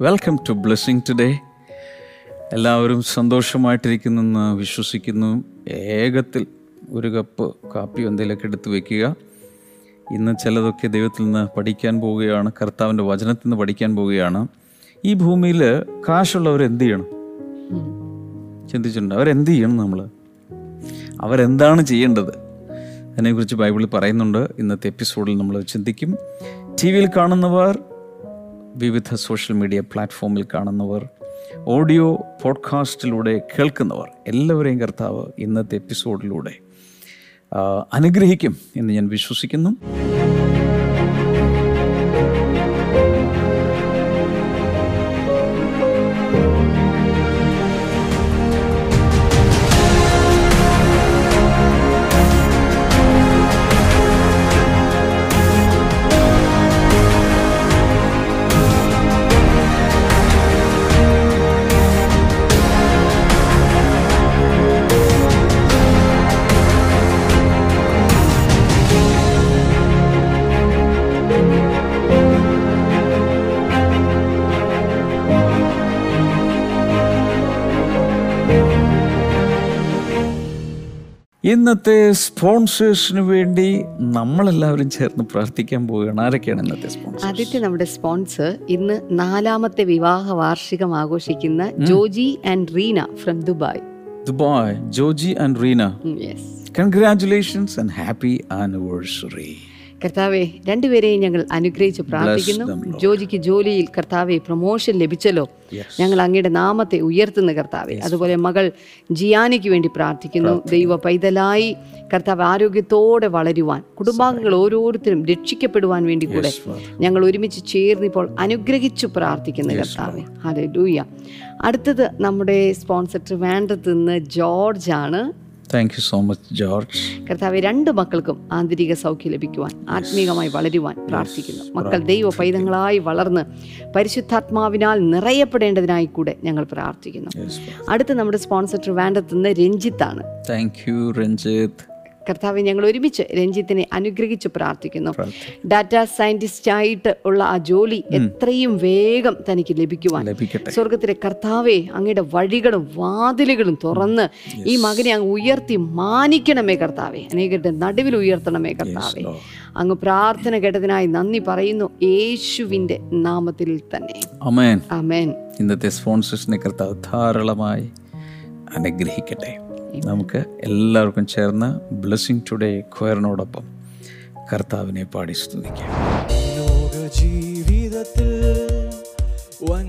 Welcome to blessing today എല്ലാവരും സന്തോഷമായിട്ടിരിക്കുന്നെന്ന് വിശ്വസിക്കുന്നു. ഏകത്തിൽ ഒരു കപ്പ് കാപ്പി എന്തെങ്കിലുമൊക്കെ എടുത്ത് വെക്കുക. ഇന്ന് ചിലതൊക്കെ ദൈവത്തിൽ നിന്ന് പഠിക്കാൻ പോവുകയാണ്. കർത്താവിന്റെ വചനത്തിൽ നിന്ന് പഠിക്കാൻ പോവുകയാണ്. ഈ ഭൂമിയിൽ കാശുള്ളവർ എന്ത് ചെയ്യണം? ചിന്തിച്ചിട്ടുണ്ട്. അവരെന്ത് ചെയ്യണം നമ്മൾ? അവരെന്താണ് ചെയ്യേണ്ടത്? അതിനെക്കുറിച്ച് ബൈബിളിൽ പറയുന്നുണ്ട്. ഇന്നത്തെ എപ്പിസോഡിൽ നമ്മൾ ചിന്തിക്കും. ടി വിയിൽ കാണുന്നവർ വിവിധ സോഷ്യൽ മീഡിയ പ്ലാറ്റ്ഫോമിൽ കാണുന്നവർ ഓഡിയോ പോഡ്കാസ്റ്റിലൂടെ കേൾക്കുന്നവർ എല്ലാവരെയും കർത്താവ് ഇന്നത്തെ എപ്പിസോഡിലൂടെ അനുഗ്രഹിക്കും എന്ന് ഞാൻ വിശ്വസിക്കുന്നു. ഇന്നത്തെ സ്പോൺസേഴ്സിന് വേണ്ടി നമ്മളെല്ലാവരും ചേർന്ന് പ്രാർത്ഥിക്കാൻ പോവുകയാണ്. ആരൊക്കെയാണ് ഇന്നത്തെ സ്പോൺസർ ആദ്യത്തെ നമ്മുടെ സ്പോൺസർ ഇന്ന് നാലാമത്തെ വിവാഹ വാർഷികം ആഘോഷിക്കുന്ന Joji and Reena from Dubai. Dubai. Joji and Reena. Congratulations and happy anniversary കർത്താവെ രണ്ടുപേരെയും ഞങ്ങൾ അനുഗ്രഹിച്ച് പ്രാർത്ഥിക്കുന്നു. ജോജിക്ക് ജോലിയിൽ കർത്താവെ പ്രൊമോഷൻ ലഭിച്ചല്ലോ. ഞങ്ങൾ അങ്ങയുടെ നാമത്തെ ഉയർത്തുന്ന കർത്താവെ. അതുപോലെ മകൾ ജിയാനിക്ക് വേണ്ടി പ്രാർത്ഥിക്കുന്നു. ദൈവ പൈതലായി കർത്താവ് ആരോഗ്യത്തോടെ വളരുവാൻ കുടുംബാംഗങ്ങൾ ഓരോരുത്തരും രക്ഷിക്കപ്പെടുവാൻ വേണ്ടി കൂടെ ഞങ്ങൾ ഒരുമിച്ച് ചേർന്നിപ്പോൾ അനുഗ്രഹിച്ചു പ്രാർത്ഥിക്കുന്ന കർത്താവെ. അതെ ലൂയ അടുത്തത് നമ്മുടെ സ്പോൺസർ ട്രിവാൻഡ്രത്ത് നിന്ന് ജോർജ് ആണ് thank you so much George കർത്താവ് രണ്ട് മക്കൾക്കും ആന്തരിക സൗഖ്യം ലഭിക്കുവാൻ ആത്മീകമായി വളരുവാൻ പ്രാർത്ഥിക്കുന്നു. മക്കൾ ദൈവ പൈതങ്ങളായി വളർന്ന് പരിശുദ്ധാത്മാവിനാൽ നിറയപ്പെടേണ്ടതിനായി കൂടെ ഞങ്ങൾ പ്രാർത്ഥിക്കുന്നു. അടുത്ത നമ്മുടെ സ്പോൺസർ ട്രിവാൻഡത്ത് നിന്ന് രഞ്ജിത്താണ്. താങ്ക് യു രഞ്ജിത്ത് കർത്താവ് ഞങ്ങൾ ഒരുമിച്ച് രഞ്ജിത്തിനെ അനുഗ്രഹിച്ച് പ്രാർത്ഥിക്കുന്നു. ഡാറ്റ സയന്റിസ്റ്റ് ആയിട്ട് ഉള്ള ആ ജോലി എത്രയും വേഗം തനിക്ക് ലഭിക്കുവാൻ. സ്വർഗത്തിലെ കർത്താവെ അങ്ങയുടെ വഴികളും വാതിലുകളും തുറന്ന് ഈ മകനെ അങ്ങ് ഉയർത്തി മാനിക്കണമേ കർത്താവെ. അനേകരുടെ നടുവിൽ ഉയർത്തണമേ കർത്താവെ. അങ്ങ് പ്രാർത്ഥന കേട്ടതിനായി നന്ദി പറയുന്നു. യേശുവിന്റെ നാമത്തിൽ തന്നെ. അമേൻ അമേൻ ഇന്നത്തെ സ്പോൺസേഴ്സിനെ കർത്താവ് ധാരാളമായി അനുഗ്രഹിക്കട്ടെ. നമുക്ക് എല്ലാവർക്കും ചേർന്ന് ബ്ലെസ്സിങ് ടുഡേ ക്വയറിനോടൊപ്പം കർത്താവിനെ പാടി സ്തുതിക്കാം. ജീവിതത്തിൽ വൻ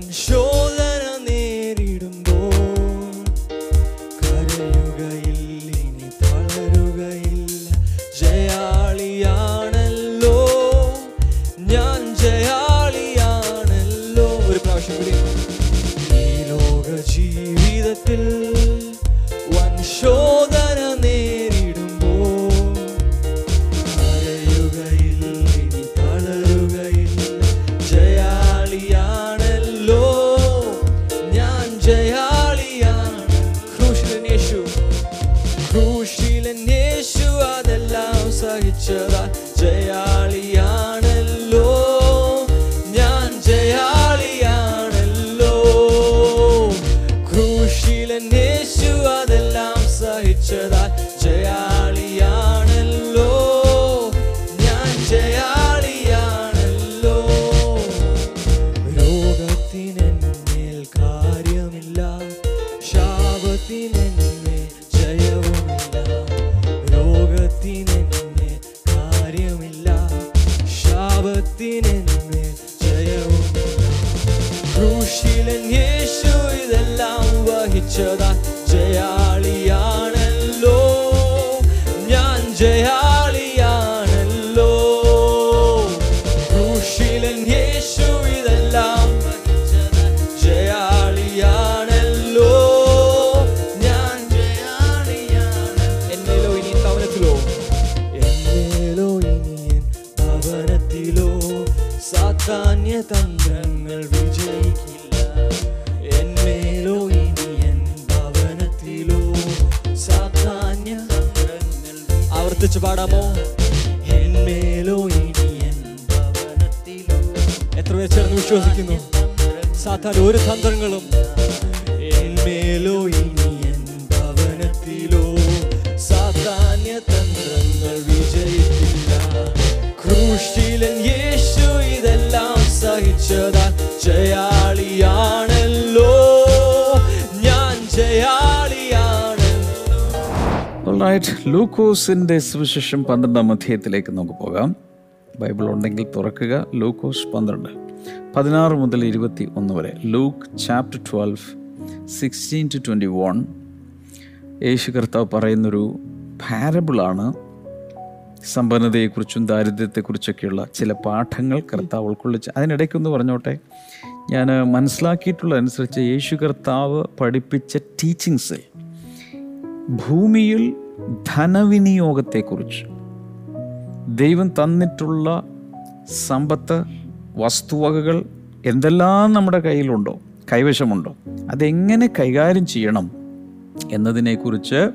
റൈറ്റ് ലൂക്കോസിന്റെ സുവിശേഷം പന്ത്രണ്ടാം അധ്യായത്തിലേക്ക് നമുക്ക് പോകാം. ബൈബിൾ ഉണ്ടെങ്കിൽ തുറക്കുക. ലൂക്കോസ് പന്ത്രണ്ട് പതിനാറ് മുതൽ ഇരുപത്തി ഒന്ന് വരെ. Luke chapter twelve sixteen to twenty one യേശു കർത്താവ് പറയുന്നൊരു പാരബിളാണ് സമ്പന്നതയെക്കുറിച്ചും ദാരിദ്ര്യത്തെക്കുറിച്ചൊക്കെയുള്ള ചില പാഠങ്ങൾ കർത്താവ് ഉൾക്കൊള്ളിച്ച് അതിനിടയ്ക്കൊന്ന് പറഞ്ഞോട്ടെ. ഞാൻ മനസ്സിലാക്കിയിട്ടുള്ളതനുസരിച്ച് യേശു കർത്താവ് പഠിപ്പിച്ച ടീച്ചിങ്സ് ഭൂമിയിൽ ധനവിനിയോഗത്തെക്കുറിച്ച്. ദൈവം തന്നിട്ടുള്ള സമ്പത്ത് വസ്തുവകകൾ എന്തെല്ലാം നമ്മുടെ കയ്യിലുണ്ടോ കൈവശമുണ്ടോ അതെങ്ങനെ കൈകാര്യം ചെയ്യണം എന്നതിനെക്കുറിച്ച്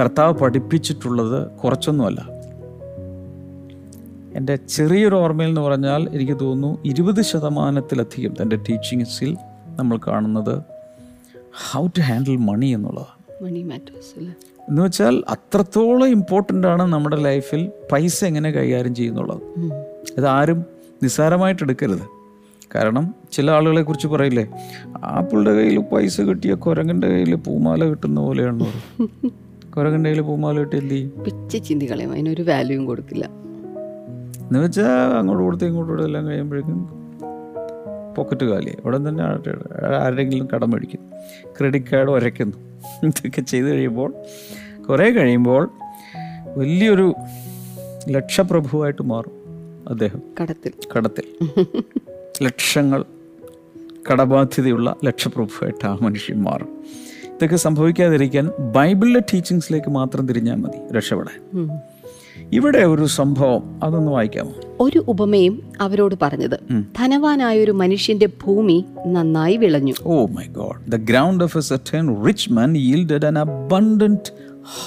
കർത്താവ് പഠിപ്പിച്ചിട്ടുള്ളത് കുറച്ചൊന്നുമല്ല. എന്റെ ചെറിയൊരു ഓർമ്മയിൽ എന്ന് പറഞ്ഞാൽ എനിക്ക് തോന്നുന്നു ഇരുപത് ശതമാനത്തിലധികം തന്റെ ടീച്ചിങ്സിൽ നമ്മൾ കാണുന്നത് ഹൗ ടു ഹാൻഡിൽ മണി എന്നുള്ളതാണ്. മണി എന്ന് വെച്ചാൽ അത്രത്തോളം ഇമ്പോർട്ടന്റ് ആണ് നമ്മുടെ ലൈഫിൽ പൈസ എങ്ങനെ കൈകാര്യം ചെയ്യുന്നുള്ളത്. ഇതാരും നിസ്സാരമായിട്ട് എടുക്കരുത്. കാരണം ചില ആളുകളെ കുറിച്ച് പറയില്ലേ ആപ്പിളുടെ കയ്യിൽ പൈസ കിട്ടിയ കുരങ്ങന്റെ കയ്യിൽ പൂമാല കിട്ടുന്ന പോലെയാണ് കുരങ്ങന്റെ കയ്യിൽ പൂമാല കിട്ടി എന്ത് പിച്ച അതിനൊരു വാല്യൂയും കൊടുക്കില്ല. എന്ന് വെച്ചാൽ അങ്ങോട്ട് കൊടുത്ത് ഇങ്ങോട്ട് എല്ലാം കഴിയുമ്പോഴേക്കും പോക്കറ്റ് കാലി ഉടൻ തന്നെ ആരുടെ- ആരുടെങ്കിലും കടം മേടിക്കും. ക്രെഡിറ്റ് കാർഡ് ഒരയ്ക്കുന്നു. ഇതൊക്കെ ചെയ്ത് കഴിയുമ്പോൾ കുറേ കഴിയുമ്പോൾ വലിയൊരു ലക്ഷപ്രഭുവായിട്ട് മാറും അദ്ദേഹം. കടത്തിൽ. കടത്തിൽ. ലക്ഷങ്ങൾ കടബാധ്യതയുള്ള ലക്ഷപ്രഭുവായിട്ട് ആ മനുഷ്യൻ മാറും. ഇതൊക്കെ സംഭവിക്കാതിരിക്കാൻ ബൈബിളിലെ ടീച്ചിങ്സിലേക്ക് മാത്രം തിരിഞ്ഞാൽ മതി രക്ഷപ്പെടാൻ. ഇവിടെ ഒരു സംഭവം അതൊന്ന് വായിക്കാമോ? ഒരു ഉപമയും അവരോട് പറഞ്ഞത്. ധനവാനായ ഒരു മനുഷ്യന്റെ ഭൂമി നന്നായി വിളഞ്ഞു. ഓ my God. The ground of rich man yielded an abundant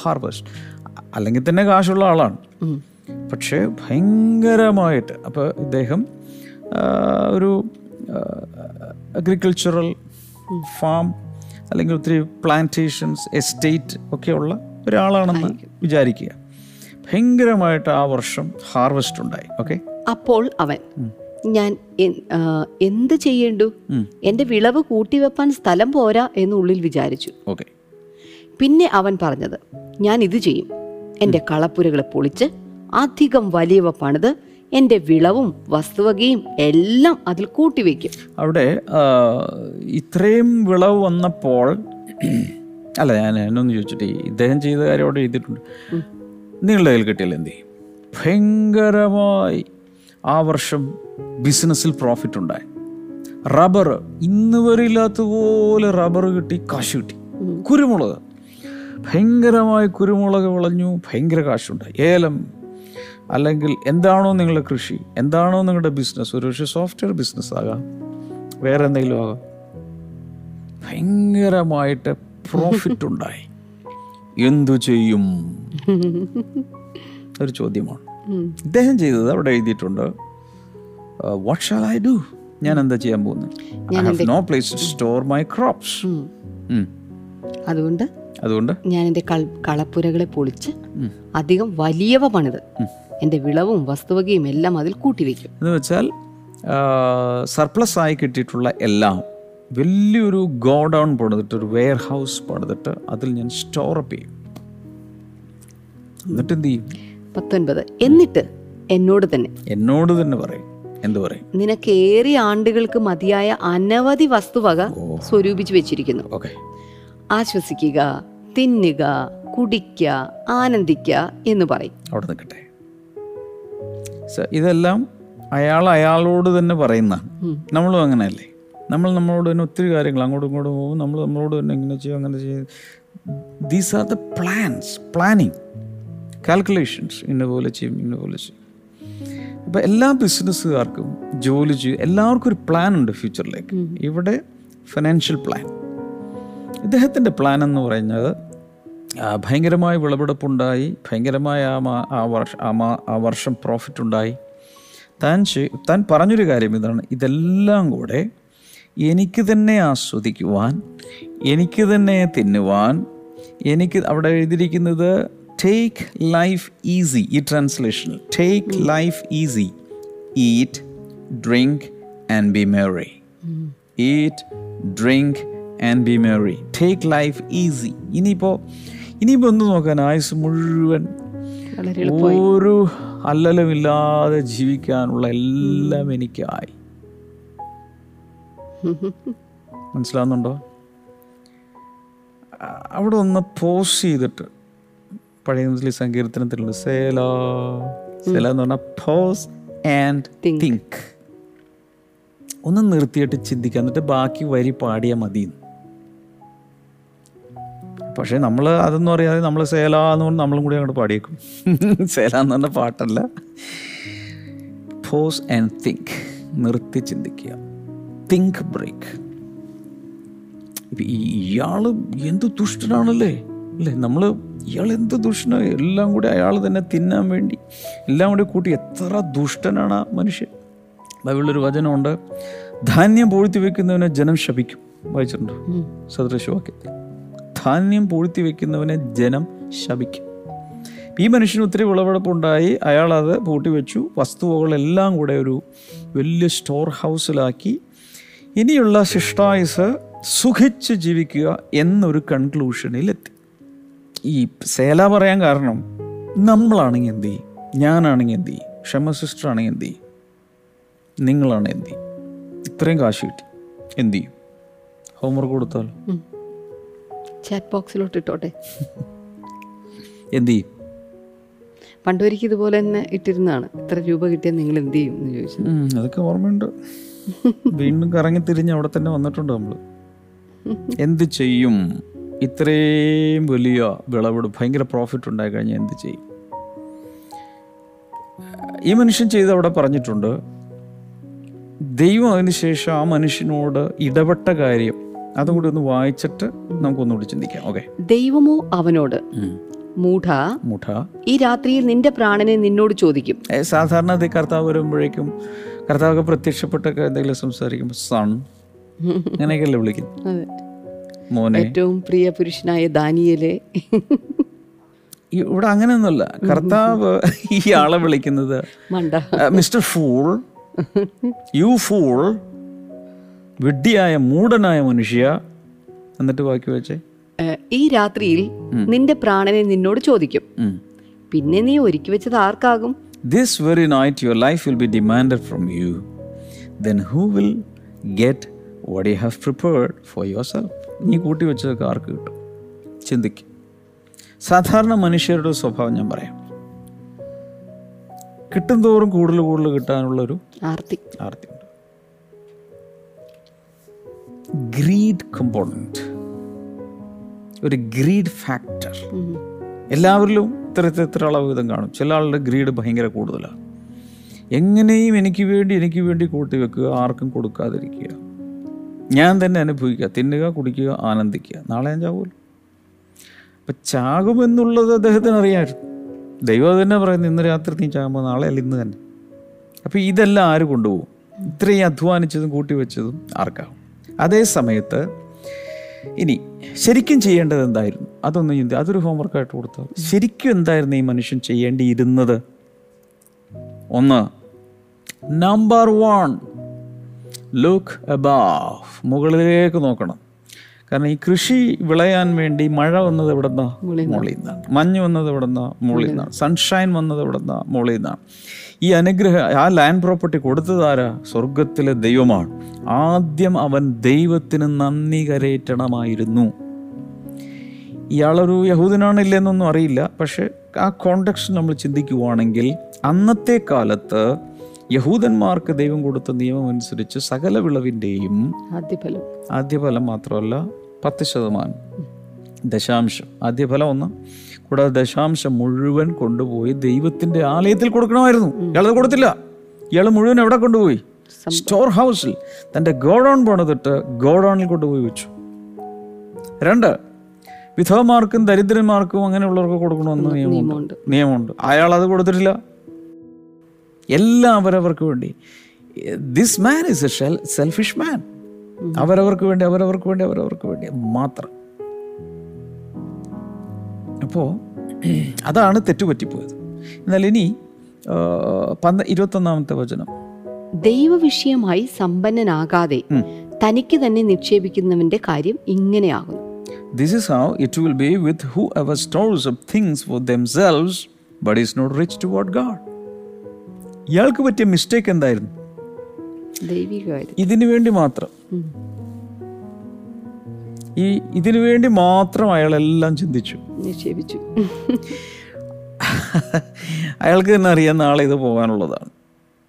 harvest. അല്ലെങ്കിൽ തന്നെ കാശുള്ള ആളാണ്. പക്ഷേ ഭയങ്കരമായിട്ട് അപ്പോൾ ഇദ്ദേഹം ഒരു അഗ്രികൾച്ചറൽ ഫാം അല്ലെങ്കിൽ ഒത്തിരി പ്ലാന്റേഷൻസ് എസ്റ്റേറ്റ് ഒക്കെയുള്ള ഒരാളാണെന്ന് വിചാരിക്കുക. ഭയങ്കരമായിട്ട് ആ വർഷം ഹാർവെസ്റ്റ് ഉണ്ടായി. ഓക്കെ അപ്പോൾ അവൻ ഞാൻ എന്ത് ചെയ്യേണ്ടു? എന്റെ വിളവ് കൂട്ടിവെപ്പാൻ സ്ഥലം പോരാ എന്ന് ഉള്ളിൽ വിചാരിച്ചു. ഓക്കെ പിന്നെ അവൻ പറഞ്ഞത് ഞാൻ ഇത് ചെയ്യും. എന്റെ കളപ്പുരകളെ പൊളിച്ച് അധികം വലിയവ പണിത് എന്റെ വിളവും വസ്തുവകയും എല്ലാം അതിൽ കൂട്ടിവെക്കും അവിടെ ഇത്രയും വിളവ് വന്നപ്പോൾ അല്ല ഞാൻ എന്നൊന്ന് ചോദിച്ചിട്ട് ഇദ്ദേഹം ചെയ്ത കാര്യം അവിടെ എഴുതിയിട്ടുണ്ട്. നിങ്ങളുടെ കയ്യിൽ കിട്ടിയാൽ എന്ത് ചെയ്യും? ഭയങ്കരമായി ആ വർഷം ബിസിനസ്സിൽ പ്രോഫിറ്റ് ഉണ്ടായി. റബ്ബർ ഇന്ന് വരെ ഇല്ലാത്തതുപോലെ റബ്ബർ കിട്ടി കാശ് കിട്ടി. കുരുമുളക്. ഭയങ്കരമായി കുരുമുളക് വിളഞ്ഞു ഭയങ്കര കാശുണ്ടായി. ഏലം അല്ലെങ്കിൽ എന്താണോ നിങ്ങളുടെ കൃഷി എന്താണോ നിങ്ങളുടെ ബിസിനസ് ഒരു പക്ഷേ സോഫ്റ്റ്വെയർ ബിസിനസ് ആകാം. വേറെ എന്തെങ്കിലും ആകാം. ഭയങ്കരമായിട്ട് പ്രോഫിറ്റ് ഉണ്ടായി. എന്തു ചെയ്യും? ഒരു ചോദ്യമാണ്. ഇദ്ദേഹം ചെയ്തത് അവിടെ എഴുതിയിട്ടുണ്ട് വാട്ട് ഷാൽ ഐ ഡു ഞാൻ എന്താ ചെയ്യാൻ പോകുന്നത്? I have no place to store my crops അതുകൊണ്ട് അതുകൊണ്ട്? ഞാൻ എന്റെ കളപ്പുരകളെ പൊളിച്ച് അധികം വലിയവ പണിത് എന്റെ വിളവും വസ്തുവകയും എല്ലാം അതിൽ കൂട്ടിവെക്കും. എന്ന് വെച്ചാൽ സർപ്ലസ് ആയി കിട്ടിയിട്ടുള്ള എല്ലാം വലിയൊരു ഗോഡൗൺ പണിതിട്ട് ഒരു വെയർ ഹൗസ് പണിതിട്ട് അതിൽ ഞാൻ സ്റ്റോറപ്പ് ചെയ്യും. എന്നിട്ട് എന്ത് ചെയ്യും? പത്തൊൻപത്. എന്നിട്ട് എന്നോട് തന്നെ. എന്നോട് തന്നെ പറയും. എന്ത് പറയും? നിനക്ക് ഏറിയ ആണ്ടുകൾക്ക് മതിയായ അനവധി വസ്തുവക സ്വരൂപിച്ചു വെച്ചിരിക്കുന്നു. ഓക്കെ. ആശ്വസിക്കുക തിന്നുക കുടിക്കുക ആനന്ദിക്കുക എന്ന് പറയും. അവിടെ നിൽക്കട്ടെ. ഇതെല്ലാം അയാൾ അയാളോട് തന്നെ പറയുന്നതാണ്. നമ്മളും അങ്ങനെയല്ലേ? നമ്മൾ നമ്മളോട് തന്നെ ഒത്തിരി കാര്യങ്ങൾ അങ്ങോട്ടും ഇങ്ങോട്ടും പോകും. നമ്മൾ നമ്മളോട് തന്നെ ഇങ്ങനെ ചെയ്യും അങ്ങനെ ചെയ്യും. These are the plans planning calculations ഇന്ന പോലെ ചെയ്യും ഇന്ന പോലെ ചെയ്യും. അപ്പോൾ എല്ലാ ബിസിനസ്സുകാർക്കും ജോലി ചെയ്യും. എല്ലാവർക്കും ഒരു പ്ലാൻ ഉണ്ട് ഫ്യൂച്ചറിലേക്ക് ഇവിടെ ഫിനാൻഷ്യൽ പ്ലാൻ ഇദ്ദേഹത്തിന്റെ പ്ലാൻ എന്ന് പറയുന്നത് ഭയങ്കരമായ വിളവെടുപ്പുണ്ടായി. ഭയങ്കരമായ ആ മാ- ആ വർഷം ആ മാ- ആ വർഷം പ്രോഫിറ്റ് ഉണ്ടായി. താൻ ചെയ്- താൻ പറഞ്ഞൊരു കാര്യം ഇതാണ്. ഇതെല്ലാം കൂടെ എനിക്ക് തന്നെ ആസ്വദിക്കുവാൻ എനിക്ക് തന്നെ തിന്നുവാൻ എനിക്ക് അവിടെ എഴുതിയിരിക്കുന്നത് ടേക്ക് ലൈഫ് ഈസി ഈ ട്രാൻസ്ലേഷനിൽ take life easy eat drink and be merry eat drink and be merry take life easy ഇനിയിപ്പോൾ ഇനിയിപ്പോൾ ഒന്ന് നോക്കാൻ ആയുസ് മുഴുവൻ ഒരു അല്ലലുമില്ലാതെ ജീവിക്കാനുള്ള എല്ലാം എനിക്കായി. മനസ്സിലാവുന്നുണ്ടോ? അവിടെ ഒന്ന് പോസ് ചെയ്തിട്ട് പഴയ മുസ്ലിം സങ്കീർത്തനത്തിലുണ്ട്. സേല സേല എന്ന് പറഞ്ഞാൽ പോസ് ആൻഡ് തിങ്ക്. ഒന്ന് നിർത്തിയിട്ട് ചിന്തിക്കുക എന്നിട്ട് ബാക്കി വരി പാടിയാൽ മതി പക്ഷേ നമ്മൾ അതെന്ന് അറിയാതെ നമ്മൾ സേല എന്ന് പറഞ്ഞ് നമ്മളും കൂടി അങ്ങോട്ട് പാടിയേക്കും. സേല എന്ന് പറഞ്ഞ പാട്ടല്ല. Pause and think. നിർത്തി ചിന്തിക്കുക. തിങ്ക് ബ്രേക്ക് ഇയാൾ എന്ത് ദുഷ്ടനാണല്ലേ? അല്ലേ നമ്മൾ ഇയാൾ എന്ത് ദുഷ്ടന? എല്ലാം കൂടി അയാൾ തന്നെ തിന്നാൻ വേണ്ടി എല്ലാം കൂടി കൂട്ടി എത്ര ദുഷ്ടനാണ് ആ മനുഷ്യൻ. ബൈബിളിലൊരു വചനമുണ്ട് ധാന്യം പൂഴ്ത്തി വെക്കുന്നവനെ ജനം ശപിക്കും. വായിച്ചിട്ടുണ്ടോ. സദൃശവാക്യത്തിൽ. ധാന്യം പൂഴ്ത്തി വെക്കുന്നവനെ ജനം ശപിക്കും. ഈ മനുഷ്യന് ഒത്തിരി വിളവെടുപ്പുണ്ടായി. അയാൾ അത് പൂട്ടി വെച്ചു. വസ്തുവകളെല്ലാം കൂടെ ഒരു വലിയ സ്റ്റോർ ഹൗസിലാക്കി. ഇനിയുള്ള ശിഷ്ടായുസ് സുഖിച്ച് ജീവിക്കുക എന്നൊരു കൺക്ലൂഷനിൽ എത്തി ഈ സേല പറയാൻ കാരണം നമ്മളാണെങ്കിൽ എന്ത് ചെയ്യും? ഞാനാണെങ്കിൽ എന്ത് ചെയ്യും? ക്ഷമ സിസ്റ്റർ ആണെങ്കിൽ എന്ത് ചെയ്യും? നിങ്ങളാണ് എന്ത് ചെയ്യും? ഇത്രയും കാശ് കിട്ടി. എന്തി ചെയ്യും? ഹോംവർക്ക് കൊടുത്താലോ? ചാറ്റ് ബോക്സിലോട്ട് ഇട്ടോട്ടെ. എന്തി ചെയ്യും? പണ്ട് ഇതുപോലെ തന്നെ ഇട്ടിരുന്നാണ് ഇത്ര രൂപ കിട്ടിയാൽ നിങ്ങൾ എന്ത് ചെയ്യും എന്ന് ചോദിച്ചു അതൊക്കെ ഓർമ്മയുണ്ട്. വീണ്ടും കറങ്ങി തിരിഞ്ഞ് അവിടെ തന്നെ വന്നിട്ടുണ്ട് നമ്മൾ എന്ത് ചെയ്യും? ഇത്രയും വലിയ വിളവെടു ഭയങ്കര പ്രോഫിറ്റ് ഉണ്ടായി കഴിഞ്ഞാൽ എന്ത് ചെയ്യും? ഈ മനുഷ്യൻ ചെയ്ത് അവിടെ പറഞ്ഞിട്ടുണ്ട് ദൈവം അതിനുശേഷം ആ മനുഷ്യനോട് ഇടപെട്ട കാര്യം. അതും കൂടി ഒന്ന് വായിച്ചിട്ട് നമുക്കൊന്നുകൂടി ചിന്തിക്കാം. ഓക്കെ. ദൈവമോ അവനോട്? മൂഢ ഈ രാത്രിയിൽ നിന്റെ പ്രാണനെ നിന്നോട് ചോദിക്കും. സാധാരണ കർത്താവ് വരുമ്പോഴേക്കും കർത്താവൊക്കെ പ്രത്യക്ഷപ്പെട്ടൊക്കെ എന്തെങ്കിലും സംസാരിക്കുമ്പോൾ സൺ അങ്ങനെയൊക്കെയല്ലേ വിളിക്കുന്നത് മോനെ. ഏറ്റവും പ്രിയ പുരുഷനായ ദാനിയലെ. ഇവിടെ അങ്ങനെയൊന്നുമല്ല. കർത്താവ് ഈ ആളെ വിളിക്കുന്നത് മിസ്റ്റർ ഫൂൾ യു ഫൂൾ വിഡ്ഢിയായ മൂടനായ മനുഷ്യ. എന്നിട്ട് ബാക്കി വെച്ചേ. ഈ രാത്രിയിൽ നിന്റെ പ്രാണനെ നിന്നോട് ചോദിക്കും. പിന്നെ നീ ഒരുക്കി വെച്ചത് ആർക്കാകും? This very night your life will be demand demanded you then Then will get what you have prepared for yourself നീ കൂട്ടി വെച്ചതൊക്കെ ആർക്ക് കിട്ടും? ചിന്തിക്കും. സാധാരണ മനുഷ്യരുടെ സ്വഭാവം ഞാൻ പറയാം. കിട്ടും തോറും കൂടുതൽ കൂടുതൽ കിട്ടാനുള്ളൊരു ആർത്തി. ആർത്തി ഗ്രീഡ് കമ്പോണന്റ് ഒരു ഗ്രീഡ് ഫാക്ടർ എല്ലാവരിലും ഇത്ര ഇത്ര അളവ് വിധം കാണും. ചില ആളുടെ ഗ്രീഡ് ഭയങ്കര കൂടുതലാണ്. എങ്ങനെയും എനിക്ക് വേണ്ടി എനിക്ക് വേണ്ടി കൂട്ടി വെക്കുക ആർക്കും കൊടുക്കാതിരിക്കുക. ഞാൻ തന്നെ അനുഭവിക്കുക തിന്നുക കുടിക്കുക ആനന്ദിക്കുക. നാളെ ഞാൻ ചാവുമല്ലോ. അപ്പം ചാകുമെന്നുള്ളത് അദ്ദേഹത്തിന് അറിയാമായിരുന്നു ദൈവം തന്നെ പറയുന്നു ഇന്ന് രാത്രി നീ ചാകുമ്പോൾ നാളെ അല്ല ഇന്ന് തന്നെ. അപ്പോൾ ഇതെല്ലാം ആര് കൊണ്ടുപോകും? ഇത്രയും അധ്വാനിച്ചതും കൂട്ടിവെച്ചതും ആർക്കാവും അതേ സമയത്ത് ഇനി ശരിക്കും ചെയ്യേണ്ടത് എന്തായിരുന്നു? അതൊന്ന് ചിന്തി അതൊരു ഹോംവർക്കായിട്ട് കൊടുത്താൽ ശരിക്കും എന്തായിരുന്നു ഈ മനുഷ്യൻ ചെയ്യേണ്ടിയിരുന്നത്? ഒന്ന് നമ്പർ വൺ ലുക്ക് അബാവ് മുകളിലേക്ക് നോക്കണം. കാരണം ഈ കൃഷി വിളയാൻ വേണ്ടി മഴ വന്നത് എവിടെ നിന്നാണ് മുകളിൽ നിന്നാണ് മഞ്ഞ് വന്നത് എവിടെ നിന്നാണ് മുകളിൽ നിന്നാണ് സൺഷൈൻ വന്നത് എവിടെ മുകളിൽ നിന്നാണ് ഈ അനുഗ്രഹം ആ ലാൻഡ് പ്രോപ്പർട്ടി കൊടുത്തതാരാ സ്വർഗത്തിലെ ദൈവമാണ്. ആദ്യം അവൻ ദൈവത്തിന് നന്ദി കരയറ്റണമായിരുന്നു ഇയാളൊരു യഹൂദനാണില്ലെന്നൊന്നും അറിയില്ല. പക്ഷെ ആ കോണ്ടെക്സ്റ്റ് നമ്മൾ ചിന്തിക്കുവാണെങ്കിൽ അന്നത്തെ കാലത്ത് യഹൂദന്മാർക്ക് ദൈവം കൊടുത്ത നിയമം അനുസരിച്ച് സകല വിളവിന്റെയും ആദ്യഫലം. ആദ്യഫലം മാത്രമല്ല പത്ത് ശതമാനം. ദശാംശം. ആദ്യഫലം ഒന്ന്. കൂടാതെ ദശാംശം മുഴുവൻ കൊണ്ടുപോയി ദൈവത്തിന്റെ ആലയത്തിൽ കൊടുക്കണമായിരുന്നു. ഇയാളത് കൊടുത്തില്ല. ഇയാൾ മുഴുവൻ എവിടെ കൊണ്ടുപോയി? സ്റ്റോർ ഹൗസിൽ തന്റെ ഗോഡൗൺ പണിതിട്ട് ഗോഡൗണിൽ കൊണ്ടുപോയി വെച്ചു. രണ്ട് വിധവമാർക്കും ദരിദ്രന്മാർക്കും അങ്ങനെയുള്ളവർക്ക് കൊടുക്കണമെന്ന് നിയമമുണ്ട്. നിയമമുണ്ട്. നിയമമുണ്ട്. അയാൾ അത് കൊടുത്തിട്ടില്ല. എല്ലാം അവരവർക്ക് വേണ്ടി. This man is a selfish man അവരവർക്ക് വേണ്ടി അവരവർക്ക് വേണ്ടി അവരവർക്ക് വേണ്ടി. മാത്രം. അപ്പോൾ അതാണ് തെറ്റുപറ്റിപ്പോയത്. എന്നാൽ ഇനി പന്ത ഇരുപത്തൊന്നാമത്തെ വചനം. ദൈവവിഷയമായി സമ്പന്നനാകാതെ തനിക്ക് തന്നെ നിക്ഷേപിക്കുന്നവന്റെ കാര്യം ഇങ്ങനെയാകുന്നു. This is how it will be with whoever stores of things for themselves but is not rich to what God ഇയാൾക്ക് പറ്റിയ മിസ്റ്റേക്ക് എന്തായിരുന്നു? ഇതിനു വേണ്ടി മാത്രം. ഈ ഇതിനു വേണ്ടി മാത്രം അയാളെല്ലാം ചിന്തിച്ചു. നിക്ഷേപിച്ചു. അയാൾക്ക് തന്നെ അറിയാം നാളെ ഇത് പോകാനുള്ളതാണ്.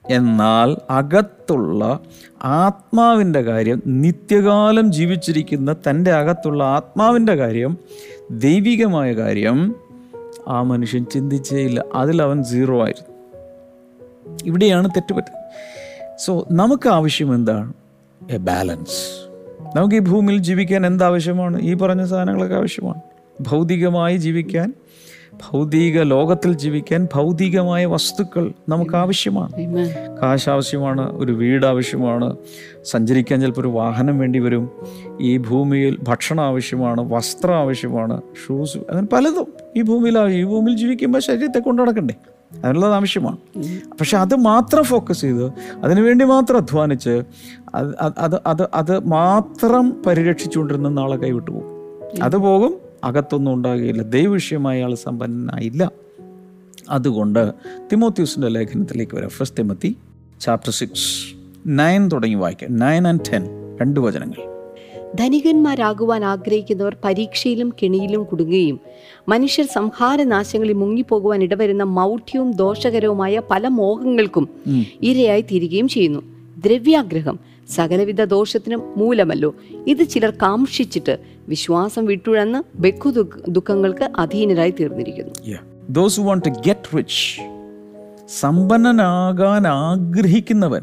എന്നാൽ അകത്തുള്ള ആത്മാവിന്റെ കാര്യം നിത്യകാലം ജീവിച്ചിരിക്കുന്ന തന്റെ അകത്തുള്ള ആത്മാവിന്റെ കാര്യം ദൈവികമായ കാര്യം ആ മനുഷ്യൻ ചിന്തിച്ചേ ഇല്ല. അതിൽ അവൻ സീറോ ആയിരുന്നു. ഇവിടെയാണ് തെറ്റുപറ്റുന്നത് സോ നമുക്ക് ആവശ്യം എന്താണ്? A balance. നമുക്ക് ഈ ഭൂമിയിൽ ജീവിക്കാൻ എന്താവശ്യമാണ്? ഈ പറഞ്ഞ സാധനങ്ങളൊക്കെ ആവശ്യമാണ്. ഭൗതികമായി ജീവിക്കാൻ ഭൗതിക ലോകത്തിൽ ജീവിക്കാൻ ഭൗതികമായ വസ്തുക്കൾ നമുക്ക് ആവശ്യമാണ്. കാശ് ആവശ്യമാണ് ഒരു വീട് ആവശ്യമാണ് സഞ്ചരിക്കാൻ ചിലപ്പോൾ ഒരു വാഹനം വേണ്ടി വരും ഈ ഭൂമിയിൽ ഭക്ഷണം ആവശ്യമാണ് വസ്ത്രം ആവശ്യമാണ് ഷൂസ് അങ്ങനെ പലതും ഈ ഭൂമിയിൽ ഈ ഭൂമിയിൽ ജീവിക്കുമ്പോൾ ശരീരത്തെ കൊണ്ടു നടക്കണ്ടേ? അതിനുള്ളത് ആവശ്യമാണ്. പക്ഷെ അത് മാത്രം ഫോക്കസ് ചെയ്ത് അതിനുവേണ്ടി മാത്രം അധ്വാനിച്ച് അത് അത് അത് അത് മാത്രം പരിരക്ഷിച്ചുകൊണ്ടിരുന്ന നാളെ കൈവിട്ടു പോകും. അത് പോകും അകത്തൊന്നും ഉണ്ടാകുകയില്ല. ദൈവവിഷയമായ ആൾ സമ്പന്നനായില്ല. അതുകൊണ്ട് തിമോത്യൂസിന്റെ ലേഖനത്തിലേക്ക് വരാം. First Timothy chapter six nine തുടങ്ങി വായിക്കാം. നയൻ ആൻഡ് ടെൻ രണ്ട് വചനങ്ങൾ. ധനികന്മാരാകുവാൻ ആഗ്രഹിക്കുന്നവർ പരീക്ഷയിലും കെണിയിലും കുടുങ്ങുകയും മനുഷ്യർ സംഹാരനാശങ്ങളിൽ മുങ്ങിപ്പോകുവാൻ ഇടവരുന്ന മൗഢ്യവും ദോഷകരവുമായ പല മോഹങ്ങൾക്കും ഇരയായി തീരുകയും ചെയ്യുന്നു. ദ്രവ്യാഗ്രഹം സകലവിധ ദോഷത്തിനും മൂലമല്ലോ. ഇത് ചിലർ കാംക്ഷിച്ചിട്ട് വിശ്വാസം വിട്ടുഴന്ന് ദുഃഖ- ദുഃഖങ്ങൾക്ക് അധീനരായി തീർന്നിരിക്കുന്നു. Those want to get rich സമ്പന്നനാകാൻ ആഗ്രഹിക്കുന്നവൻ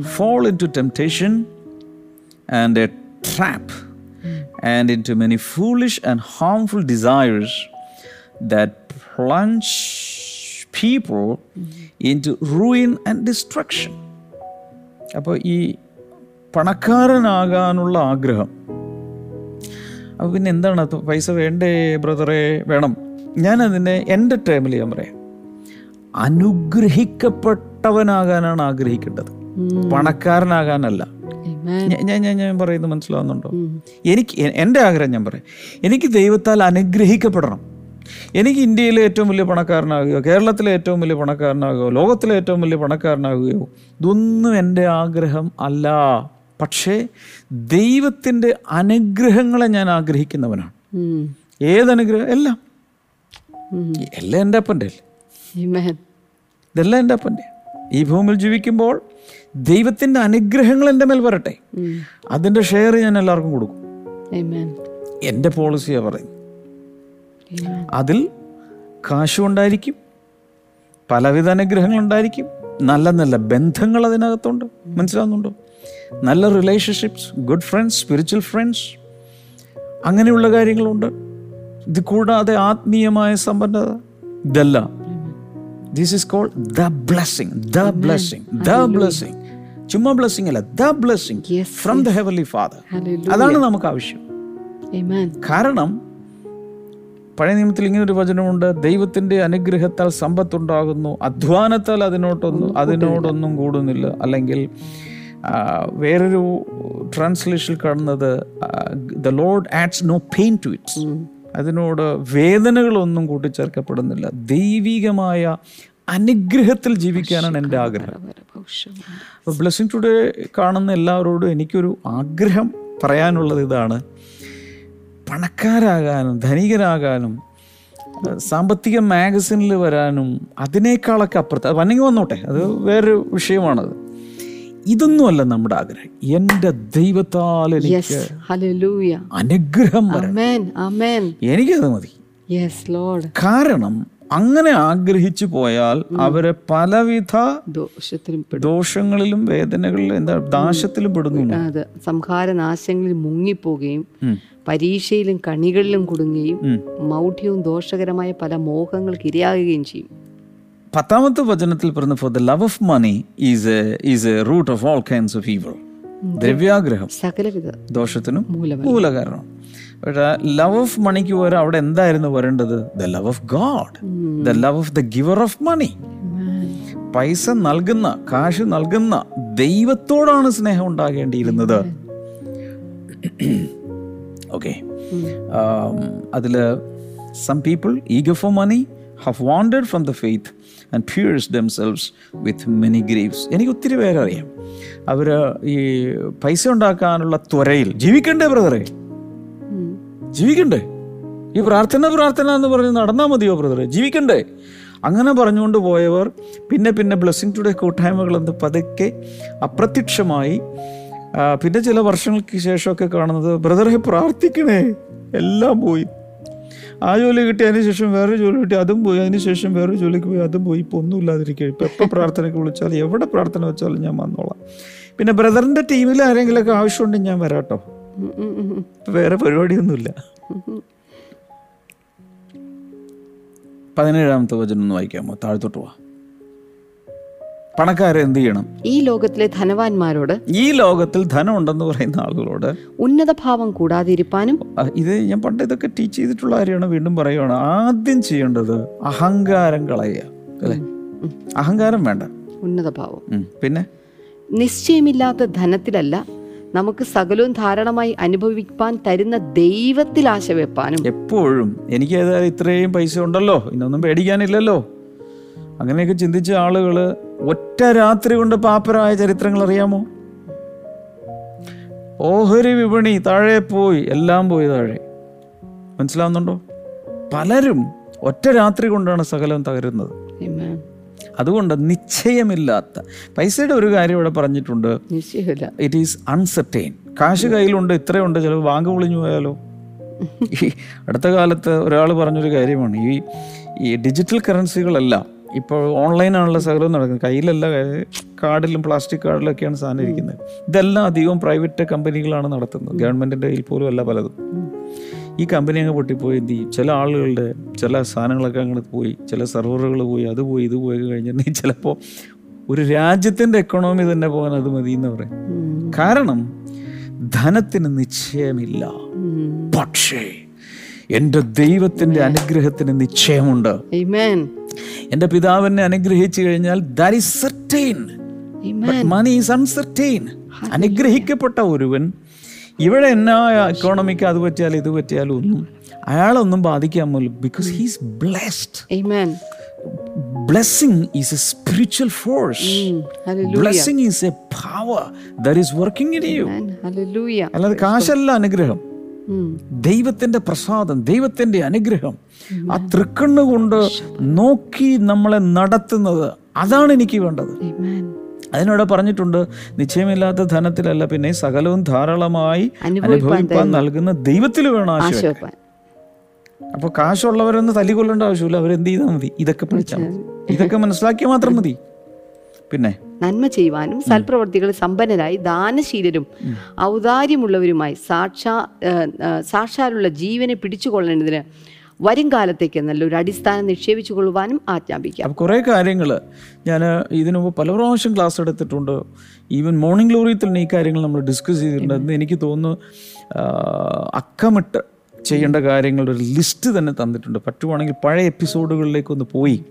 fall into temptation and a trap and into many foolish and desires that that people to ruin and destruction അപ്പോൾ ഈ പണക്കാരനാകാനുള്ള ആഗ്രഹം. അപ്പോൾ പിന്നെ എന്താണ് പൈസ വേണ്ടേ ബ്രദറെ? വേണം. ഞാനതിനെ എന്റെ ടൈമിൽ ഞാൻ പറയാം. അനുഗ്രഹിക്കപ്പെട്ടവനാകാനാണ് ആഗ്രഹിക്കേണ്ടത്. പണക്കാരനാകാനല്ല. ഞാൻ ഞാൻ ഞാൻ- പറയുന്നത് മനസ്സിലാവുന്നുണ്ടോ? എനിക്ക് എന്റെ ആഗ്രഹം ഞാൻ പറയാം. എനിക്ക് ദൈവത്താൽ അനുഗ്രഹിക്കപ്പെടണം. എനിക്ക് ഇന്ത്യയിലെ ഏറ്റവും വലിയ പണക്കാരനാകുകയോ കേരളത്തിലെ ഏറ്റവും വലിയ പണക്കാരനാകുകയോ ലോകത്തിലെ ഏറ്റവും വലിയ പണക്കാരനാകുകയോ ഇതൊന്നും എന്റെ ആഗ്രഹം അല്ല. പക്ഷേ ദൈവത്തിന്റെ അനുഗ്രഹങ്ങളെ ഞാൻ ആഗ്രഹിക്കുന്നവനാണ്. ഏതനുഗ്രഹം? എല്ലാം. എല്ലാം എന്റെ അപ്പന്റെ അല്ലേ. ഇതെല്ലാം എന്റെ അപ്പന്റെ. ഈ ഭൂമിയിൽ ജീവിക്കുമ്പോൾ ദൈവത്തിന്റെ അനുഗ്രഹങ്ങൾ എന്റെ മേൽ വരട്ടെ. അതിന്റെ അതിന്റെ ഷെയർ ഞാൻ എല്ലാവർക്കും കൊടുക്കും. എന്റെ പോളിസിയാണ് പറയും. അതിൽ കാശും ഉണ്ടായിരിക്കും പലവിധ അനുഗ്രഹങ്ങളുണ്ടായിരിക്കും നല്ല നല്ല ബന്ധങ്ങൾ അതിനകത്തുണ്ട്. മനസ്സിലാവുന്നുണ്ടോ? നല്ല relationships good friends spiritual friends അങ്ങനെയുള്ള കാര്യങ്ങളുണ്ട്. ഇത് കൂടാതെ ആത്മീയമായ സമ്പന്നത ഇതെല്ലാം. This is called the blessing the blessing the blessing ചുമ്മാ ബ്ലെസ്സിങ് അല്ല the blessing from the heavenly Father. അതാണ് നമുക്ക് ആവശ്യം Amen. കാരണം പഴയ നിയമത്തിൽ ഇങ്ങനെ ഒരു വചനമുണ്ട് ദൈവത്തിന്റെ അനുഗ്രഹത്താൽ സമ്പത്തുണ്ടാകുന്നു അധ്വാനത്താൽ അതിനോട്ടൊന്നും അതിനോടൊന്നും കൂടുന്നില്ല. അല്ലെങ്കിൽ വേറൊരു ട്രാൻസ്ലേഷൻ കാണുന്നത് the Lord adds no pain to its അതിനോട് വേദനകളൊന്നും കൂട്ടിച്ചേർക്കപ്പെടുന്നില്ല. ദൈവികമായ അനുഗ്രഹത്തിൽ ജീവിക്കാനാണ് എന്റെ ആഗ്രഹം അപ്പോൾ ബ്ലെസ്സിങ് ടുഡേ കാണുന്ന എല്ലാവരോടും എനിക്കൊരു ആഗ്രഹം പറയാനുള്ളത് ഇതാണ് പണക്കാരാകാനും ധനികരാകാനും സാമ്പത്തിക മാഗസിനിൽ വരാനും അതിനേക്കാളൊക്കെ അപ്പുറത്ത് അത് വന്നെങ്കിൽ വന്നോട്ടെ അത് വേറൊരു വിഷയമാണത് ഇതൊന്നുമല്ല നമ്മുടെ ആഗ്രഹം എന്റെ ദൈവത്താൽ. എനിക്ക്. അനുഗ്രഹം. എനിക്കത് മതി. കാരണം അങ്ങനെ ആഗ്രഹിച്ചു പോയാൽ അവരെ പലവിധ ദോഷത്തിലും ദോഷങ്ങളിലും വേദനകളിലും എന്താ ദാശത്തിലും പെടുന്നു അത് സംഹാരനാശങ്ങളിൽ മുങ്ങിപ്പോകുകയും പരീക്ഷയിലും കണികളിലും കുടുങ്ങുകയും മൗഢ്യവും ദോഷകരമായ പല മോഹങ്ങൾക്ക് ഇരയാകുകയും ചെയ്യും. പത്താമത്തെ വചനത്തിൽ പറഞ്ഞ for the love of money is is a root of all kinds of evil ദ്രവ്യാഗ്രഹം. സകലവിധ ദോഷത്തിനും. മൂലകാരണം. പക്ഷേ ലവ് ഓഫ് മണിക്ക് പകരം അവിടെ എന്തായിരുന്നു വരേണ്ടത് the love of God the love of the giver of money പൈസ നൽകുന്ന കാശ് നൽകുന്ന ദൈവത്തോടാണ് സ്നേഹം ഉണ്ടാകേണ്ടിയിരുന്നത്. ഓക്കെ അതിൽ some people eager for money have wandered from the faith and pierced themselves with many griefs എനിക്ക് ഒത്തിരി പേരറിയാം. അവർ ഈ പൈസ ഉണ്ടാക്കാനുള്ള ത്വരയിൽ ജീവിക്കണ്ടേ ബ്രദറെ ജീവിക്കണ്ടേ? ഈ പ്രാർത്ഥന പ്രാർത്ഥന എന്ന് പറഞ്ഞ് നടന്നാൽ മതിയോ ബ്രദറെ ജീവിക്കണ്ടേ? അങ്ങനെ പറഞ്ഞുകൊണ്ട് പോയവർ പിന്നെ പിന്നെ ബ്ലെസ്സിങ് ടുഡേ കൂട്ടായ്മകൾ എന്ന് പതുക്കെ അപ്രത്യക്ഷമായി പിന്നെ ചില വർഷങ്ങൾക്ക് ശേഷമൊക്കെ കാണുന്നത് ബ്രദറെ പ്രാർത്ഥിക്കണേ. എല്ലാം പോയി. ആ ജോലി കിട്ടി അതിന് ശേഷം വേറെ ജോലി കിട്ടി അതും പോയി. അതിന് ശേഷം വേറെ ജോലിക്ക് പോയി അതും പോയി. ഇപ്പോൾ ഒന്നും ഇല്ലാതിരിക്കുക ഇപ്പം എപ്പോൾ പ്രാർത്ഥനയ്ക്ക് വിളിച്ചാലും എവിടെ പ്രാർത്ഥന വെച്ചാലും ഞാൻ വന്നോളാം. പിന്നെ ബ്രദറിന്റെ ടീമിൽ ആരെങ്കിലുമൊക്കെ ആവശ്യമുണ്ടെങ്കിൽ ഞാൻ വരാട്ടോ. വേറെ പരിപാടിയൊന്നുമില്ല. പതിനേഴാമത്തെ വചനം ഒന്ന് വായിക്കാമോ? താഴ്ത്തോട്ട് പോവാ പണക്കാരെ എന്ത് ചെയ്യണം? ഈ ലോകത്തിലെ ധനവാന്മാരോട് ഈ ലോകത്തിൽ ധനം ഉണ്ടെന്ന് പറയുന്ന ആളുകളോട് ഉന്നത ഭാവം കൂടാതിരിപ്പാനും ഇത് ഞാൻ പണ്ട് ഇതൊക്കെ ടീച്ച് ചെയ്തിട്ടുള്ള കാര്യമാണ് വീണ്ടും പറയുകയാണ് ആദ്യം ചെയ്യേണ്ടത് അഹങ്കാരം കളയുക അല്ലേ? അഹങ്കാരം വേണ്ട. ഉന്നത ഭാവം പിന്നെ? നിശ്ചയമില്ലാത്ത ധനത്തിലല്ല നമുക്ക് സകലവും ധാരണമായി അനുഭവിക്കാൻ തരുന്ന ദൈവത്തിൽ ആശ വെപ്പാനും എപ്പോഴും എനിക്ക് ഏതായാലും ഇത്രയും പൈസ ഉണ്ടല്ലോ. ഇന്നൊന്നും പേടിക്കാനില്ലല്ലോ. അങ്ങനെയൊക്കെ ചിന്തിച്ച ആളുകൾ ഒറ്റ രാത്രി കൊണ്ട് പാപ്പരായ ചരിത്രങ്ങൾ അറിയാമോ? ഓഹരി വിപണി താഴെ പോയി എല്ലാം പോയി താഴെ. മനസ്സിലാവുന്നുണ്ടോ? പലരും ഒറ്റ രാത്രി കൊണ്ടാണ് സകലം തകരുന്നത്. അതുകൊണ്ട് നിശ്ചയമില്ലാത്ത പൈസയുടെ ഒരു കാര്യം ഇവിടെ പറഞ്ഞിട്ടുണ്ട്. ഇറ്റ് ഈസ് അൺസർട്ടൈൻ കാശ് കയ്യിലുണ്ട് ഇത്രയുണ്ട് ചിലപ്പോൾ ബാങ്ക് പൊളിഞ്ഞു പോയാലോ? ഈ അടുത്ത കാലത്ത് ഒരാൾ പറഞ്ഞൊരു കാര്യമാണ് ഈ ഈ ഡിജിറ്റൽ കറൻസികളെല്ലാം ഇപ്പോൾ ഓൺലൈനാണല്ലോ സകലം നടക്കുന്നത്. കയ്യിലല്ല കാർഡിലും പ്ലാസ്റ്റിക് കാർഡിലൊക്കെയാണ് സാധനം ഇരിക്കുന്നത്. ഇതെല്ലാം അധികവും പ്രൈവറ്റ് കമ്പനികളാണ് നടത്തുന്നത്. ഗവൺമെന്റിന്റെ കയ്യിൽ പോലും അല്ല പലതും. ഈ കമ്പനി അങ്ങ് പൊട്ടിപ്പോയി എന്ത് ചെയ്യും? ചില ആളുകളുടെ ചില സാധനങ്ങളൊക്കെ അങ്ങനെ പോയി ചില സെർവറുകൾ പോയി അത് പോയി ഇത് പോയി കഴിഞ്ഞിട്ടുണ്ടെങ്കിൽ ചിലപ്പോൾ ഒരു രാജ്യത്തിന്റെ എക്കണോമി തന്നെ പോകാൻ അത് മതി എന്ന് പറയും. കാരണം ധനത്തിന് നിശ്ചയമില്ല. പക്ഷേ എന്റെ ദൈവത്തിന്റെ അനുഗ്രഹത്തിന് നിശ്ചയമുണ്ട്. എന്റെ എന്റെ പിതാവിനെ അനുഗ്രഹിച്ചു കഴിഞ്ഞാൽ that is certain. Money is uncertain അനുഗ്രഹിക്കപ്പെട്ട ഒരുവൻ ഇവിടെ എന്നാ എക്കോണമിക്ക് അത് പറ്റിയാലും ഇത് പറ്റിയാലും ഒന്നും അയാളൊന്നും ബാധിക്കാൻ പോലും because he's blessed Amen. Blessing is a spiritual force Mm. Blessing is a power that is working in you. അല്ലാതെ കാശല്ല അനുഗ്രഹം. Mm. ദൈവത്തിന്റെ പ്രസാദം ദൈവത്തിന്റെ അനുഗ്രഹം. ആ തൃക്കണ്ണുകൊണ്ട് നോക്കി നമ്മളെ നടത്തുന്നത് അതാണ് എനിക്ക് വേണ്ടത്. അതിനോട് പറഞ്ഞിട്ടുണ്ട് നിശ്ചയമില്ലാത്ത ധനത്തിലല്ല പിന്നെ സകലവും ധാരാളമായി അനുഭവിപ്പാൻ അനുഭവിപ്പാൻ നൽകുന്ന ദൈവത്തിൽ വേണം ആശയപ്പാൻ അപ്പൊ കാശുള്ളവരൊന്നും തല്ലിക്കൊല്ലേണ്ട ആവശ്യമില്ല അവരെന്ത് ചെയ്താൽ മതി? ഇതൊക്കെ പഠിച്ചാൽ മതി. ഇതൊക്കെ മനസ്സിലാക്കിയാൽ മാത്രം മതി. പിന്നെ? നന്മ ചെയ്യുവാനും സൽപ്രവർത്തികൾ സമ്പന്നരായി ദാനശീലരും ഔദാര്യമുള്ളവരുമായി സാക്ഷാ സാക്ഷാലുള്ള ജീവനെ പിടിച്ചുകൊള്ളേണ്ടതിന് വരും കാലത്തേക്ക് നല്ലൊരു അടിസ്ഥാനം നിക്ഷേപിച്ചു കൊള്ളുവാനും ആജ്ഞാപിക്കാം. കുറേ കാര്യങ്ങൾ ഞാൻ ഇതിനു മുമ്പ് പല പ്രാവശ്യം ക്ലാസ് എടുത്തിട്ടുണ്ട്. ഈവൻ മോർണിംഗ് ഗ്ലോറിയിൽ തന്നെ ഈ കാര്യങ്ങൾ നമ്മൾ ഡിസ്കസ് ചെയ്തിട്ടുണ്ട്. എന്ന് എനിക്ക് തോന്നുന്നു അക്കമിട്ട് ചെയ്യേണ്ട കാര്യങ്ങളുടെ ഒരു ലിസ്റ്റ് തന്നെ തന്നിട്ടുണ്ട്. പറ്റുവാണെങ്കിൽ പഴയ എപ്പിസോഡുകളിലേക്കൊന്ന് പോയി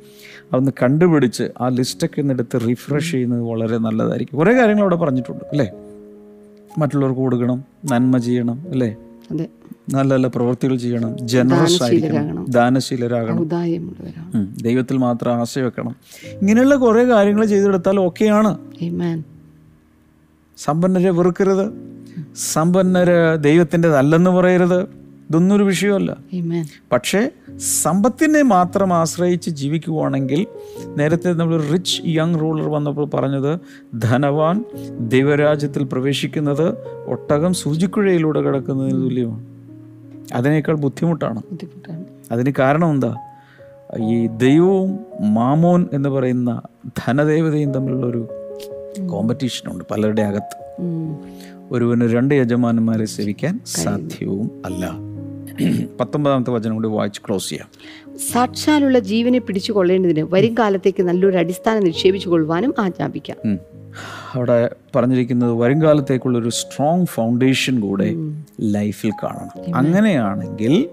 അതൊന്ന് കണ്ടുപിടിച്ച് ആ ലിസ്റ്റൊക്കെ ഒന്ന് എടുത്ത് റിഫ്രഷ് ചെയ്യുന്നത് വളരെ നല്ലതായിരിക്കും. കുറേ കാര്യങ്ങൾ അവിടെ പറഞ്ഞിട്ടുണ്ട് അല്ലേ? മറ്റുള്ളവർക്ക് കൊടുക്കണം നന്മ ചെയ്യണം അല്ലേ? അതെ. നല്ല നല്ല പ്രവൃത്തികൾ ചെയ്യണം. ജനറസ് ആയിരിക്കണം. ദാനശീലരാകണം. ദൈവത്തിൽ മാത്രം ആശ വെക്കണം. ഇങ്ങനെയുള്ള കുറേ കാര്യങ്ങൾ ചെയ്തെടുത്താൽ ഓക്കെയാണ്. സമ്പന്നരെ വെറുക്കരുത്. സമ്പന്നര് ദൈവത്തിന്റെതല്ലെന്ന് പറയരുത്. ഇതൊന്നും ഒരു വിഷയമല്ല. പക്ഷേ സമ്പത്തിനെ മാത്രം ആശ്രയിച്ച് ജീവിക്കുവാണെങ്കിൽ നേരത്തെ നമ്മൾ റിച്ച് യങ് റൂളർ വന്നപ്പോൾ പറഞ്ഞത് ധനവാൻ ദൈവരാജ്യത്തിൽ പ്രവേശിക്കുന്നത് ഒട്ടകം സൂചിക്കുഴയിലൂടെ കിടക്കുന്നതിന് തുല്യമാണ്. അതിനേക്കാൾ ബുദ്ധിമുട്ടാണ്. അതിന് കാരണം എന്താ? ഈ ദൈവവും മാമോൻ എന്ന് പറയുന്ന ധനദേവതയും തമ്മിലുള്ള തമ്മിലുള്ളൊരു കോമ്പറ്റീഷനുണ്ട് പലരുടെ അകത്ത്. ഒരുവന് രണ്ട് യജമാനന്മാരെ സേവിക്കാൻ സാധ്യവും അല്ല. പത്തൊമ്പതാമത്തെ വചനം കൂടി വായിച്ച് ക്ലോസ് ചെയ്യാം. സാക്ഷാലുള്ള ജീവനെ പിടിച്ചു കൊള്ളേണ്ടതിന് വരും കാലത്തേക്ക് നല്ലൊരു അടിസ്ഥാനം നിക്ഷേപിച്ചു കൊള്ളുവാനും ആജ്ഞാപിക്കാം. അവിടെ പറഞ്ഞിരിക്കുന്നത് വരുംകാലത്തേക്കുള്ളൊരു സ്ട്രോങ് ഫൗണ്ടേഷൻ കൂടെ ലൈഫിൽ കാണണം. അങ്ങനെയാണെങ്കിൽ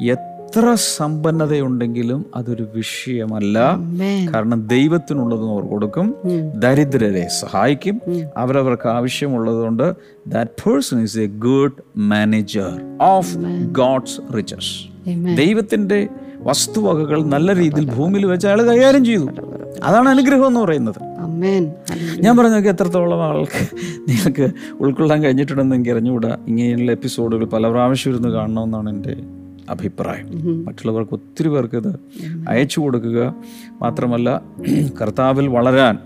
എത്ര സമ്പന്നതയുണ്ടെങ്കിലും അതൊരു വിഷയമല്ല. കാരണം ദൈവത്തിനുള്ളതും അവർ കൊടുക്കും ദരിദ്രരെ സഹായിക്കും അവരവർക്ക് ആവശ്യമുള്ളതുകൊണ്ട് that person is a good manager of God's riches ദൈവത്തിന്റെ വസ്തുവകകൾ നല്ല രീതിയിൽ ഭൂമിയിൽ വെച്ച് അയാൾ കൈകാര്യം ചെയ്തു. അതാണ് അനുഗ്രഹം എന്ന് പറയുന്നത്. ഞാൻ പറഞ്ഞു നോക്കി എത്രത്തോളം ആൾക്ക് നിങ്ങൾക്ക് ഉൾക്കൊള്ളാൻ കഴിഞ്ഞിട്ടുണ്ടെന്ന് എനിക്ക് അറിഞ്ഞുകൂടാ. ഇങ്ങനെയുള്ള എപ്പിസോഡുകൾ പല പ്രാവശ്യം ഇരുന്ന് കാണണമെന്നാണ് എന്റെ അഭിപ്രായം. മറ്റുള്ളവർക്ക് ഒത്തിരി പേർക്ക് ഇത് അയച്ചു കൊടുക്കുക മാത്രമല്ല കർത്താവിൽ വളരാൻ.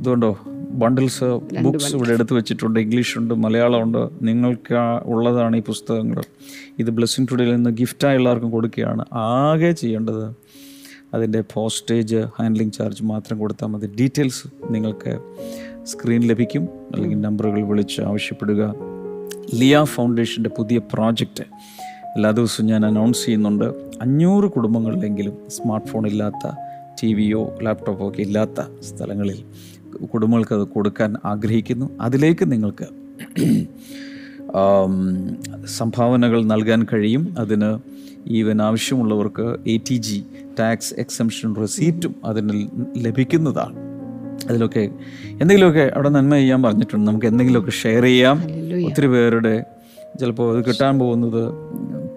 ഇതുകൊണ്ടോ? ബണ്ടിൽസ് ബുക്സ് ഇവിടെ എടുത്തു വെച്ചിട്ടുണ്ട്. ഇംഗ്ലീഷുണ്ട് മലയാളമുണ്ട്. നിങ്ങൾക്ക് ഉള്ളതാണ് ഈ പുസ്തകങ്ങൾ. ഇത് ബ്ലെസ്സിങ് ടുഡേയിൽ നിന്ന് ഗിഫ്റ്റായി എല്ലാവർക്കും കൊടുക്കുകയാണ്. ആകെ ചെയ്യേണ്ടത് അതിന്റെ പോസ്റ്റേജ് ഹാൻഡ്ലിംഗ് ചാർജ് മാത്രം കൊടുത്താൽ മതി. ഡീറ്റെയിൽസ് നിങ്ങൾക്ക് സ്ക്രീൻ ലഭിക്കും. അല്ലെങ്കിൽ നമ്പറുകൾ വിളിച്ച് ആവശ്യപ്പെടുക. ലിയ ഫൗണ്ടേഷന്റെ പുതിയ പ്രോജക്റ്റ് എല്ലാ ദിവസവും ഞാൻ അനൗൺസ് ചെയ്യുന്നുണ്ട്. അഞ്ഞൂറ് കുടുംബങ്ങളിലെങ്കിലും സ്മാർട്ട് ഫോൺ ഇല്ലാത്ത ടി വിയോ ലാപ്ടോപ്പോ ഒക്കെ ഇല്ലാത്ത സ്ഥലങ്ങളിൽ കുടുംബങ്ങൾക്ക് അത് കൊടുക്കാൻ ആഗ്രഹിക്കുന്നു. അതിലേക്ക് നിങ്ങൾക്ക് സംഭാവനകൾ നൽകാൻ കഴിയും. അതിന് ഈവൻ ആവശ്യമുള്ളവർക്ക് eighty G tax exemption റെസീറ്റും അതിന് ലഭിക്കുന്നതാണ്. അതിലൊക്കെ എന്തെങ്കിലുമൊക്കെ അവിടെ നന്മ ചെയ്യാൻ പറഞ്ഞിട്ടുണ്ട്. നമുക്ക് എന്തെങ്കിലുമൊക്കെ ഷെയർ ചെയ്യാം. ഒത്തിരി പേരുടെ ചിലപ്പോൾ അത് കിട്ടാൻ പോകുന്നത്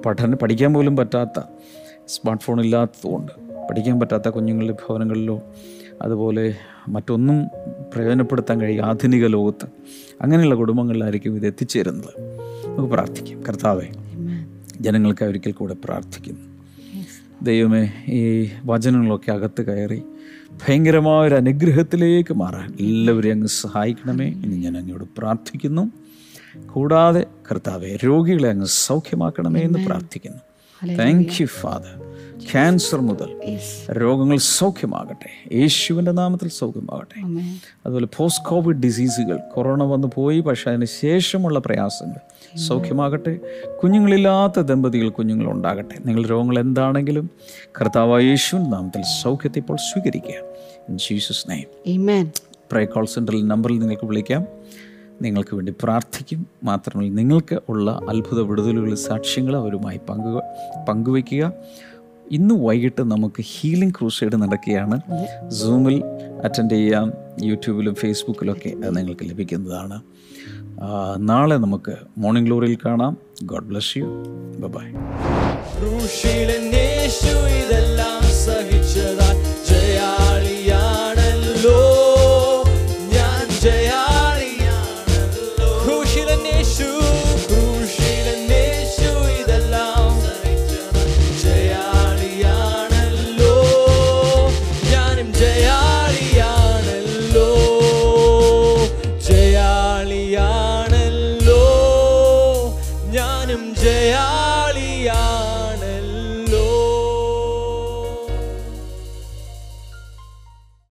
പഠന പഠിക്കാൻ പോലും പറ്റാത്ത സ്മാർട്ട് ഫോൺ ഇല്ലാത്തതുകൊണ്ട് പഠിക്കാൻ പറ്റാത്ത കുഞ്ഞുങ്ങളുടെ ഭവനങ്ങളിലോ അതുപോലെ മറ്റൊന്നും പ്രയോജനപ്പെടുത്താൻ കഴിയും ആധുനിക ലോകത്ത് അങ്ങനെയുള്ള കുടുംബങ്ങളിലായിരിക്കും ഇത് എത്തിച്ചേരുന്നത്. നമുക്ക് പ്രാർത്ഥിക്കാം. കർത്താവേ ജനങ്ങൾക്ക് ഒരിക്കൽ കൂടെ പ്രാർത്ഥിക്കുന്നു. ദൈവമേ ഈ വചനങ്ങളൊക്കെ അകത്ത് കയറി ഭയങ്കരമായ ഒരു അനുഗ്രഹത്തിലേക്ക് മാറാൻ എല്ലാവരെയും അങ്ങ് സഹായിക്കണമേ എന്ന് ഞാൻ അങ്ങയോട് പ്രാർത്ഥിക്കുന്നു. കൂടാതെ കർത്താവെ രോഗികളെ അങ്ങ് സൗഖ്യമാക്കണമേ എന്ന് പ്രാർത്ഥിക്കുന്നു. താങ്ക് യു ഫാദർ ക്യാൻസർ മുതൽ രോഗങ്ങൾ സൗഖ്യമാകട്ടെ. യേശുവിന്റെ നാമത്തിൽ സൗഖ്യമാകട്ടെ. അതുപോലെ പോസ്റ്റ് കോവിഡ് ഡിസീസുകൾ കൊറോണ വന്നു പോയി പക്ഷെ അതിന് ശേഷമുള്ള പ്രയാസങ്ങൾ സൗഖ്യമാകട്ടെ. കുഞ്ഞുങ്ങളില്ലാത്ത ദമ്പതികൾ കുഞ്ഞുങ്ങൾ ഉണ്ടാകട്ടെ നിങ്ങൾ രോഗങ്ങൾ എന്താണെങ്കിലും കർത്താവ് യേശുവിന്റെ നാമത്തിൽ സൗഖ്യത്തെ ഇപ്പോൾ സ്വീകരിക്കുക. Jesus name Amen. Pray call സെന്ററിൽ നമ്പറിൽ നിങ്ങൾക്ക് വിളിക്കാം. നിങ്ങൾക്ക് വേണ്ടി പ്രാർത്ഥിക്കും. മാത്രമല്ല നിങ്ങൾക്ക് ഉള്ള അത്ഭുത വിടുതലുകൾ സാക്ഷ്യങ്ങൾ അവരുമായി പങ്കു പങ്കുവയ്ക്കുക. ഇന്ന് വൈകിട്ട് നമുക്ക് ഹീലിംഗ് ക്രൂസൈഡ് നടക്കുകയാണ്. സൂമിൽ അറ്റൻഡ് ചെയ്യാം യൂട്യൂബിലും ഫേസ്ബുക്കിലൊക്കെ അത് നിങ്ങൾക്ക് ലഭിക്കുന്നതാണ്. നാളെ നമുക്ക് മോർണിംഗ് ഗ്ലോറിയിൽ കാണാം. ഗോഡ് ബ്ലസ് യു ബൈ ഇതെല്ലാം സഹിച്ചതാൽ